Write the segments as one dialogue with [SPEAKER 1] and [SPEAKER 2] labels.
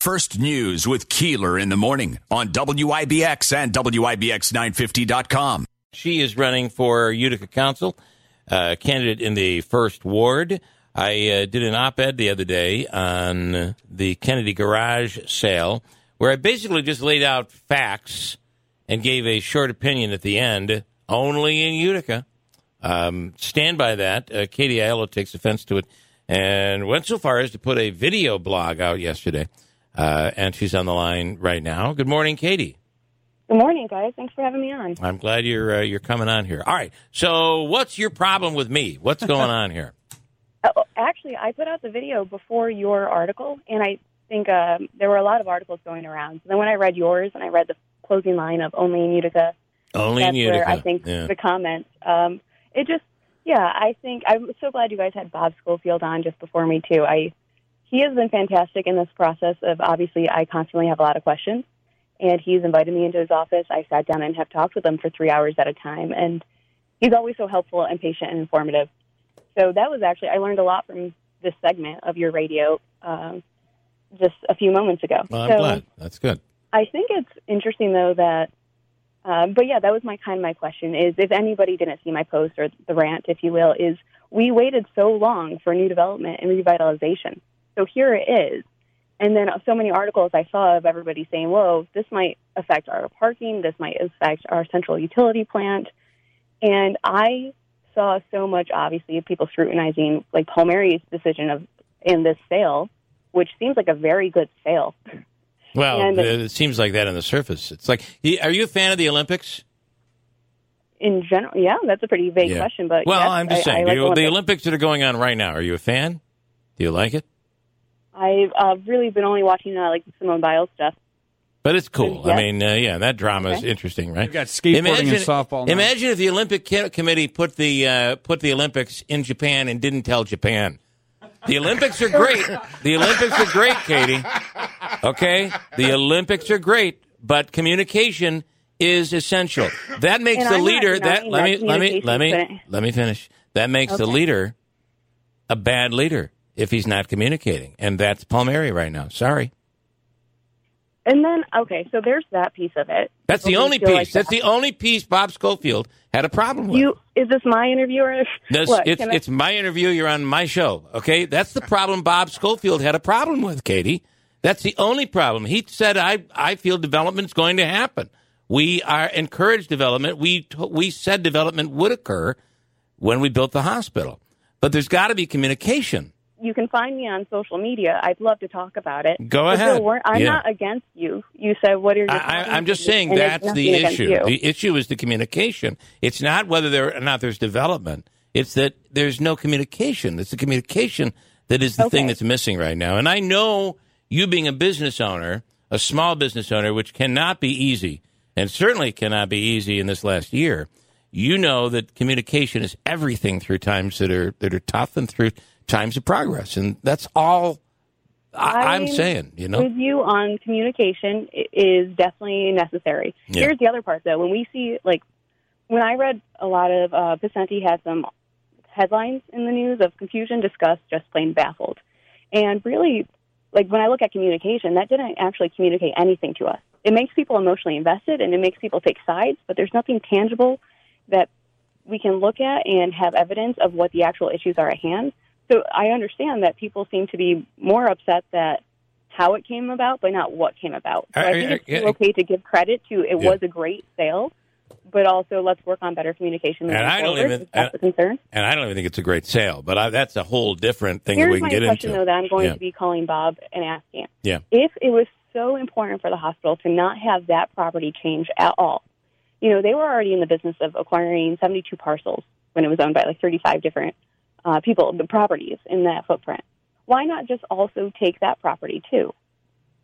[SPEAKER 1] First News with Keeler in the morning on WIBX and WIBX950.com.
[SPEAKER 2] She is running for Utica Council, uh, candidate in the first ward. I uh, did an op ed the other day on the Kennedy Garage sale where I basically just laid out facts and gave a short opinion at the end, only in Utica. Um, stand by that. Uh, Katie Aiello takes offense to it and went so far as to put a video blog out yesterday. Uh, and she's on the line right now. Good morning, Katie.
[SPEAKER 3] Good morning, guys. Thanks for having me on.
[SPEAKER 2] I'm glad you're uh, you're coming on here. All right. So, what's your problem with me? What's going on here?
[SPEAKER 3] Oh, actually, I put out the video before your article, and I think um, there were a lot of articles going around. So then when I read yours and I read the closing line of "Only in Utica,"
[SPEAKER 2] Only
[SPEAKER 3] that's
[SPEAKER 2] in Utica.
[SPEAKER 3] where I think
[SPEAKER 2] yeah.
[SPEAKER 3] the comments. Um, it just, yeah, I think I'm so glad you guys had Bob Scholefield on just before me too. I he has been fantastic in this process of obviously I constantly have a lot of questions, and he's invited me into his office. I sat down and have talked with him for three hours at a time, and he's always so helpful and patient and informative. So that was actually I learned a lot from this segment of your radio um, just a few moments ago.
[SPEAKER 2] Well, I'm
[SPEAKER 3] so
[SPEAKER 2] glad. That's good.
[SPEAKER 3] I think it's interesting though that, um, but yeah, that was my kind of my question is if anybody didn't see my post or the rant, if you will, is we waited so long for new development and revitalization. So here it is. And then so many articles I saw of everybody saying, whoa, this might affect our parking, this might affect our central utility plant. And I saw so much, obviously, of people scrutinizing like Palmieri's decision of in this sale, which seems like a very good sale.
[SPEAKER 2] Well,
[SPEAKER 3] And-
[SPEAKER 2] it seems like that on the surface. It's like, are you a fan of the Olympics?
[SPEAKER 3] In general, yeah, that's a pretty vague
[SPEAKER 2] Yeah.
[SPEAKER 3] question, but
[SPEAKER 2] Well,
[SPEAKER 3] yes,
[SPEAKER 2] I'm just
[SPEAKER 3] I, I
[SPEAKER 2] saying,
[SPEAKER 3] like
[SPEAKER 2] do you- the.
[SPEAKER 3] Olympics
[SPEAKER 2] that are going on right now. Are you a fan? Do you like it?
[SPEAKER 3] I've uh, really been only watching uh, like Simone Biles stuff.
[SPEAKER 2] But it's cool. I mean, uh, yeah, that drama is
[SPEAKER 3] Okay.
[SPEAKER 2] interesting, right?
[SPEAKER 4] We've got skateboarding
[SPEAKER 2] imagine,
[SPEAKER 4] and softball now.
[SPEAKER 2] Imagine if the Olympic Committee put the uh, put the Olympics in Japan and didn't tell Japan. The Olympics are great. The Olympics are great, Katie. Okay, the Olympics are great, but communication is essential. That makes
[SPEAKER 3] And
[SPEAKER 2] the
[SPEAKER 3] I'm
[SPEAKER 2] leader. That let me let me let me let me finish. That makes the leader a bad leader if he's not communicating, and that's Palmieri right now. Sorry.
[SPEAKER 3] And then, okay, so there's that piece of it.
[SPEAKER 2] That's the only piece.
[SPEAKER 3] like
[SPEAKER 2] That's
[SPEAKER 3] that.
[SPEAKER 2] the only piece Bob Scholefield had a problem with.
[SPEAKER 3] You is this my interview or
[SPEAKER 2] This-
[SPEAKER 3] what?
[SPEAKER 2] it's,
[SPEAKER 3] I-
[SPEAKER 2] it's my interview. You're on my show. Okay, that's the problem. Bob Scholefield had a problem with Katie. That's the only problem. He said, "I I feel development's going to happen. We are encouraged development. We we said development would occur when we built the hospital, but there's got to be communication.
[SPEAKER 3] You can find me on social media. I'd love to talk about it.
[SPEAKER 2] Go
[SPEAKER 3] But
[SPEAKER 2] ahead.
[SPEAKER 3] I'm
[SPEAKER 2] Yeah.
[SPEAKER 3] not against you. You said what are your
[SPEAKER 2] I, I'm just saying that's the issue. The issue is the communication. It's not whether there or not there's development. It's that there's no communication. It's the communication that is the thing that's missing right now. And I know you being a business owner, a small business owner, which cannot be easy, and certainly cannot be easy in this last year. You know that communication is everything through times that are that are tough and through times of progress, and that's all I, I'm
[SPEAKER 3] I'm
[SPEAKER 2] saying. You know,
[SPEAKER 3] with you on communication is definitely necessary.
[SPEAKER 2] Yeah.
[SPEAKER 3] Here's the other part, though. When we see, like, when I read a lot of, uh, Vicente had some headlines in the news of confusion, disgust, just plain baffled. And really, like, when I look at communication, that didn't actually communicate anything to us. It makes people emotionally invested and it makes people take sides, but there's nothing tangible that we can look at and have evidence of what the actual issues are at hand. So I understand that people seem to be more upset that how it came about, but not what came about. So I
[SPEAKER 2] I-
[SPEAKER 3] think
[SPEAKER 2] I-
[SPEAKER 3] it's still
[SPEAKER 2] I-
[SPEAKER 3] okay to give credit to it
[SPEAKER 2] Yeah.
[SPEAKER 3] was a great sale, but also let's work on better communication.
[SPEAKER 2] And I don't
[SPEAKER 3] forward,
[SPEAKER 2] even-
[SPEAKER 3] that's the concern.
[SPEAKER 2] and I don't even think it's a great sale, but I, that's a whole different thing that
[SPEAKER 3] Here's
[SPEAKER 2] we can
[SPEAKER 3] my
[SPEAKER 2] get
[SPEAKER 3] question,
[SPEAKER 2] into.
[SPEAKER 3] though, that I'm going
[SPEAKER 2] Yeah.
[SPEAKER 3] to be calling Bob and asking.
[SPEAKER 2] Yeah.
[SPEAKER 3] If it was so important for the hospital to not have that property change at all, you know, they were already in the business of acquiring 72 parcels when it was owned by like 35 different uh, people, the properties in that footprint. Why not just also take that property too?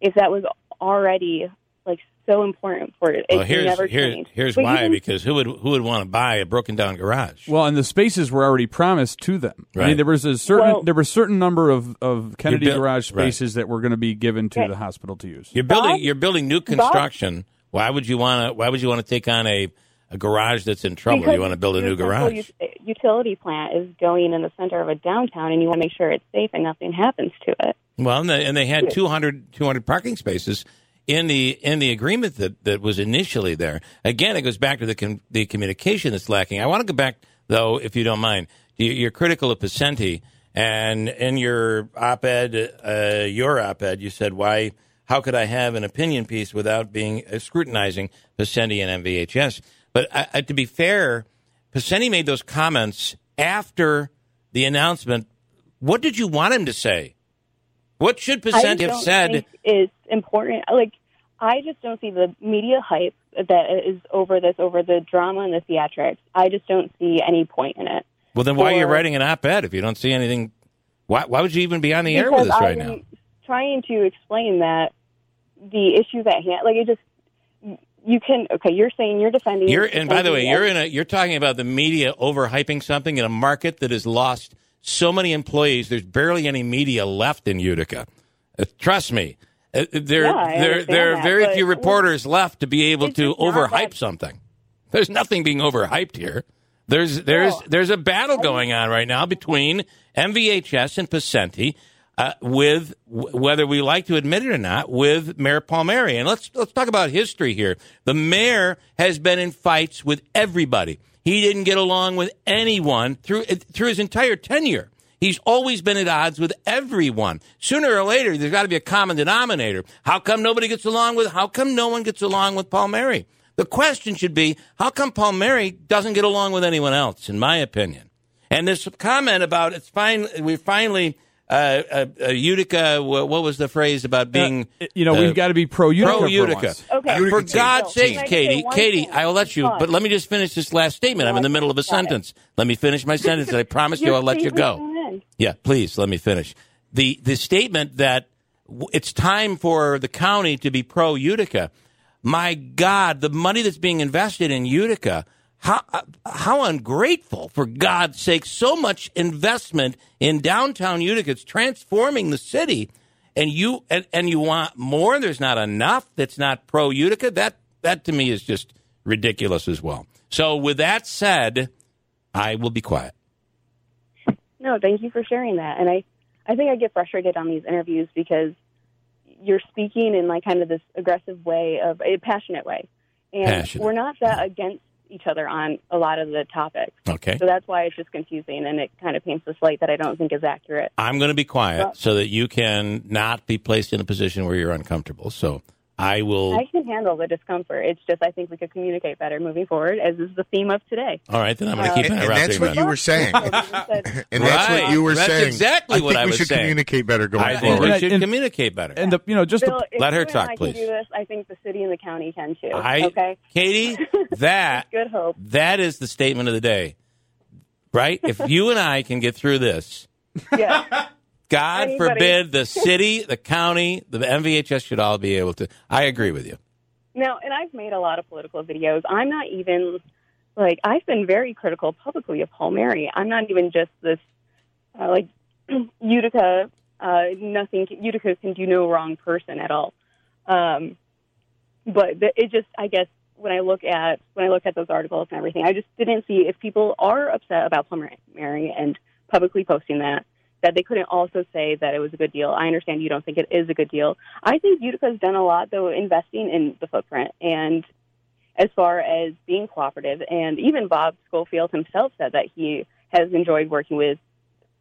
[SPEAKER 3] If that was already like so important for it,
[SPEAKER 2] Well,
[SPEAKER 3] it
[SPEAKER 2] here's
[SPEAKER 3] never
[SPEAKER 2] here's
[SPEAKER 3] changed.
[SPEAKER 2] here's
[SPEAKER 3] But
[SPEAKER 2] why
[SPEAKER 3] even-
[SPEAKER 2] because who would who would want to buy a broken down garage?
[SPEAKER 4] Well, and the spaces were already promised to them. I
[SPEAKER 2] Right.
[SPEAKER 4] mean, there was a certain
[SPEAKER 3] Well-
[SPEAKER 4] there were a certain number of, of Kennedy
[SPEAKER 2] buil-
[SPEAKER 4] garage
[SPEAKER 2] right.
[SPEAKER 4] spaces that were going to be given to
[SPEAKER 3] Okay.
[SPEAKER 4] the hospital to use.
[SPEAKER 2] you're building
[SPEAKER 3] Bob-
[SPEAKER 2] you're building new construction. Why would you want to Why would you want to take on a a garage that's in trouble.
[SPEAKER 3] Because
[SPEAKER 2] you want to build a new garage.
[SPEAKER 3] utility plant is going in the center of a downtown, and you want to make sure it's safe and nothing happens to it.
[SPEAKER 2] Well, and they, and they had 200, 200 parking spaces in the in the agreement that, that was initially there. Again, it goes back to the com- the communication that's lacking. I want to go back though, if you don't mind. You- You're critical of Picente, and in your op-ed, uh, your op-ed, you said why. How could I have an opinion piece without being uh, scrutinizing Picente and MVHS? But uh, uh, to be fair, Picente made those comments after the announcement. What did you want him to say? What should
[SPEAKER 3] I
[SPEAKER 2] Picente have said?
[SPEAKER 3] is important. Like, I just don't see the media hype that is over this, over the drama and the theatrics. I just don't see any point in it.
[SPEAKER 2] Well, then why are you writing an op-ed if you don't see anything? Why, why would you even be on the air with us right
[SPEAKER 3] I'm
[SPEAKER 2] now?
[SPEAKER 3] Trying to explain that the issues at hand, like it just, you can. Okay, you're saying you're defending.
[SPEAKER 2] You're, and by the way, you're in a, you're talking about the media overhyping something in a market that has lost so many employees. There's barely any media left in Utica. Uh, trust me, uh, there
[SPEAKER 3] Yeah,
[SPEAKER 2] there there are
[SPEAKER 3] that,
[SPEAKER 2] very few reporters left to be able to overhype
[SPEAKER 3] that-
[SPEAKER 2] something. There's nothing being overhyped here. There's there's
[SPEAKER 3] No.
[SPEAKER 2] there's a battle going on right now between MVHS and Picente. Uh, with w- whether we like to admit it or not, with Mayor Palmieri, and let's let's talk about history here. The mayor has been in fights with everybody. He didn't get along with anyone through through his entire tenure. He's always been at odds with everyone. Sooner or later, there's got to be a common denominator. How come nobody gets along with? How come no one gets along with Palmieri? The question should be, how come Palmieri doesn't get along with anyone else? In my opinion. And this comment about it's fine. We finally uh, uh, uh, Utica. What was the phrase about being?
[SPEAKER 4] Uh, you know, we've got to be pro Utica.
[SPEAKER 2] Pro Utica.
[SPEAKER 3] Okay.
[SPEAKER 2] For
[SPEAKER 3] Utica team.
[SPEAKER 2] God's
[SPEAKER 3] So, can
[SPEAKER 2] sakes,
[SPEAKER 3] I just
[SPEAKER 2] Katie, Katie,
[SPEAKER 3] thing?
[SPEAKER 2] I will let you. But let me just finish this last statement. I'm in the middle of a sentence. Let me finish my sentence. and I promise you, I'll let you go. Yeah, please let me finish. The the statement that it's time for the county to be pro Utica. My God, the money that's being invested in Utica. How uh, how ungrateful! For God's sake, so much investment in downtown Utica. It's transforming the city, and you and, and you want more. There's not enough. That's not pro Utica. That that to me is just ridiculous as well. So, with that said, I will be quiet.
[SPEAKER 3] No, thank you for sharing that. And I, I think I get frustrated on these interviews because you're speaking in like kind of this aggressive way of a passionate way, and
[SPEAKER 2] Passionate.
[SPEAKER 3] we're not that against each other on a lot of the topics.
[SPEAKER 2] Okay.
[SPEAKER 3] So that's why it's just confusing, and it kind of paints a slate that I don't think is accurate.
[SPEAKER 2] I'm going to be quiet
[SPEAKER 3] Well-
[SPEAKER 2] so that you can not be placed in a position where you're uncomfortable. So I will.
[SPEAKER 3] I can handle the discomfort. It's just I think we could communicate better moving forward, as is the theme of today.
[SPEAKER 2] all right, then I'm going to
[SPEAKER 3] Uh,
[SPEAKER 2] keep
[SPEAKER 5] And, and
[SPEAKER 2] interrupting.
[SPEAKER 5] that's what
[SPEAKER 2] then.
[SPEAKER 5] you were saying.
[SPEAKER 3] So we said-
[SPEAKER 5] And that's
[SPEAKER 2] Right.
[SPEAKER 5] what you were
[SPEAKER 2] That's
[SPEAKER 5] saying.
[SPEAKER 2] exactly
[SPEAKER 5] I
[SPEAKER 2] what
[SPEAKER 5] think
[SPEAKER 2] I
[SPEAKER 5] we should communicate better going
[SPEAKER 2] I think
[SPEAKER 5] forward.
[SPEAKER 2] we
[SPEAKER 4] And-
[SPEAKER 2] should
[SPEAKER 4] and-
[SPEAKER 2] communicate better.
[SPEAKER 4] And the you know just
[SPEAKER 3] Bill,
[SPEAKER 4] to,
[SPEAKER 3] if
[SPEAKER 2] Let her talk,
[SPEAKER 3] I
[SPEAKER 2] please.
[SPEAKER 3] Can do this. I think the city and the county can too.
[SPEAKER 2] I,
[SPEAKER 3] okay.
[SPEAKER 2] Katie, that
[SPEAKER 3] Good hope.
[SPEAKER 2] that is the statement of the day, right? If you and I can get through this,
[SPEAKER 3] Yeah.
[SPEAKER 2] God
[SPEAKER 3] Anybody.
[SPEAKER 2] forbid the city, the county, the MVHS should all be able to. I agree with you.
[SPEAKER 3] Now, and I've made a lot of political videos. I'm not even like I've been very critical publicly of Palmieri. I'm not even just this uh, like Utica. Uh, nothing. Utica can do no wrong person at all. Um, but the, it just, I guess, when I look at when I look at those articles and everything, I just didn't see if people are upset about Paul Mary and publicly posting that that they couldn't also say that it was a good deal. I understand you don't think it is a good deal. I think Utica's done a lot though investing in the footprint and as far as being cooperative and even Bob Scholefield himself said that he has enjoyed working with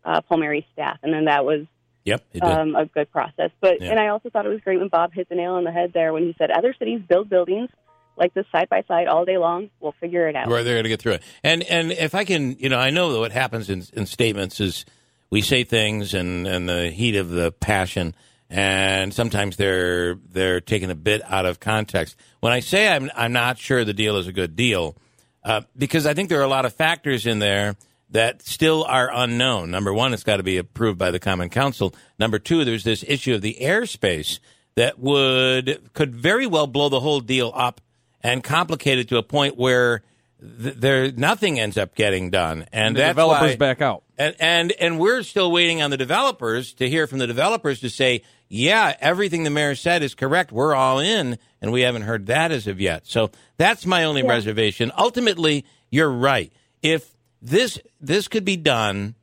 [SPEAKER 3] uh, Mary's staff and then that was
[SPEAKER 2] Yep,
[SPEAKER 3] um, a good process. But
[SPEAKER 2] Yeah.
[SPEAKER 3] and I also thought it was great when Bob hit the nail on the head there when he said other cities build buildings like this side by side all day long. We'll figure it out.
[SPEAKER 2] where they're going to get through it. And and if I can, you know, I know that what happens in, in statements is we say things and and the heat of the passion, and sometimes they're they're taken a bit out of context. When I say I'm I'm not sure the deal is a good deal, uh, because I think there are a lot of factors in there that still are unknown. Number one, it's got to be approved by the Common Council. Number two, there's this issue of the airspace that would could very well blow the whole deal up and complicate it to a point where th- there nothing ends up getting done, and
[SPEAKER 4] the developers
[SPEAKER 2] why,
[SPEAKER 4] back out.
[SPEAKER 2] And, and and we're still waiting on the developers to hear from the developers to say, yeah, everything the mayor said is correct. We're all in, and we haven't heard that as of yet. So that's my only
[SPEAKER 3] Yeah.
[SPEAKER 2] reservation. Ultimately, you're right. If this this could be done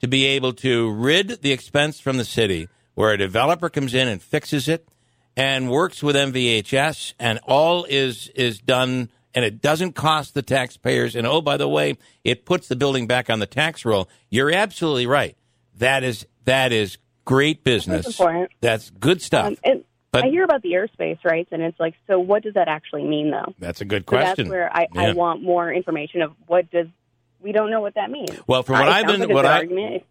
[SPEAKER 2] to be able to rid the expense from the city, where a developer comes in and fixes it and works with MVHS, and all is is done, and it doesn't cost the taxpayers. And oh, by the way, it puts the building back on the tax roll. You're absolutely right. That is that is great business.
[SPEAKER 3] That's important.
[SPEAKER 2] That's good stuff.
[SPEAKER 3] Um, and
[SPEAKER 2] But-
[SPEAKER 3] I hear about the airspace rights, and it's like, so what does that actually mean, though?
[SPEAKER 2] that's a good
[SPEAKER 3] So
[SPEAKER 2] question.
[SPEAKER 3] that's where I,
[SPEAKER 2] Yeah.
[SPEAKER 3] I want more information of what does. We don't know what that means.
[SPEAKER 2] Well, from what
[SPEAKER 3] it
[SPEAKER 2] I've been- what I-
[SPEAKER 3] argument.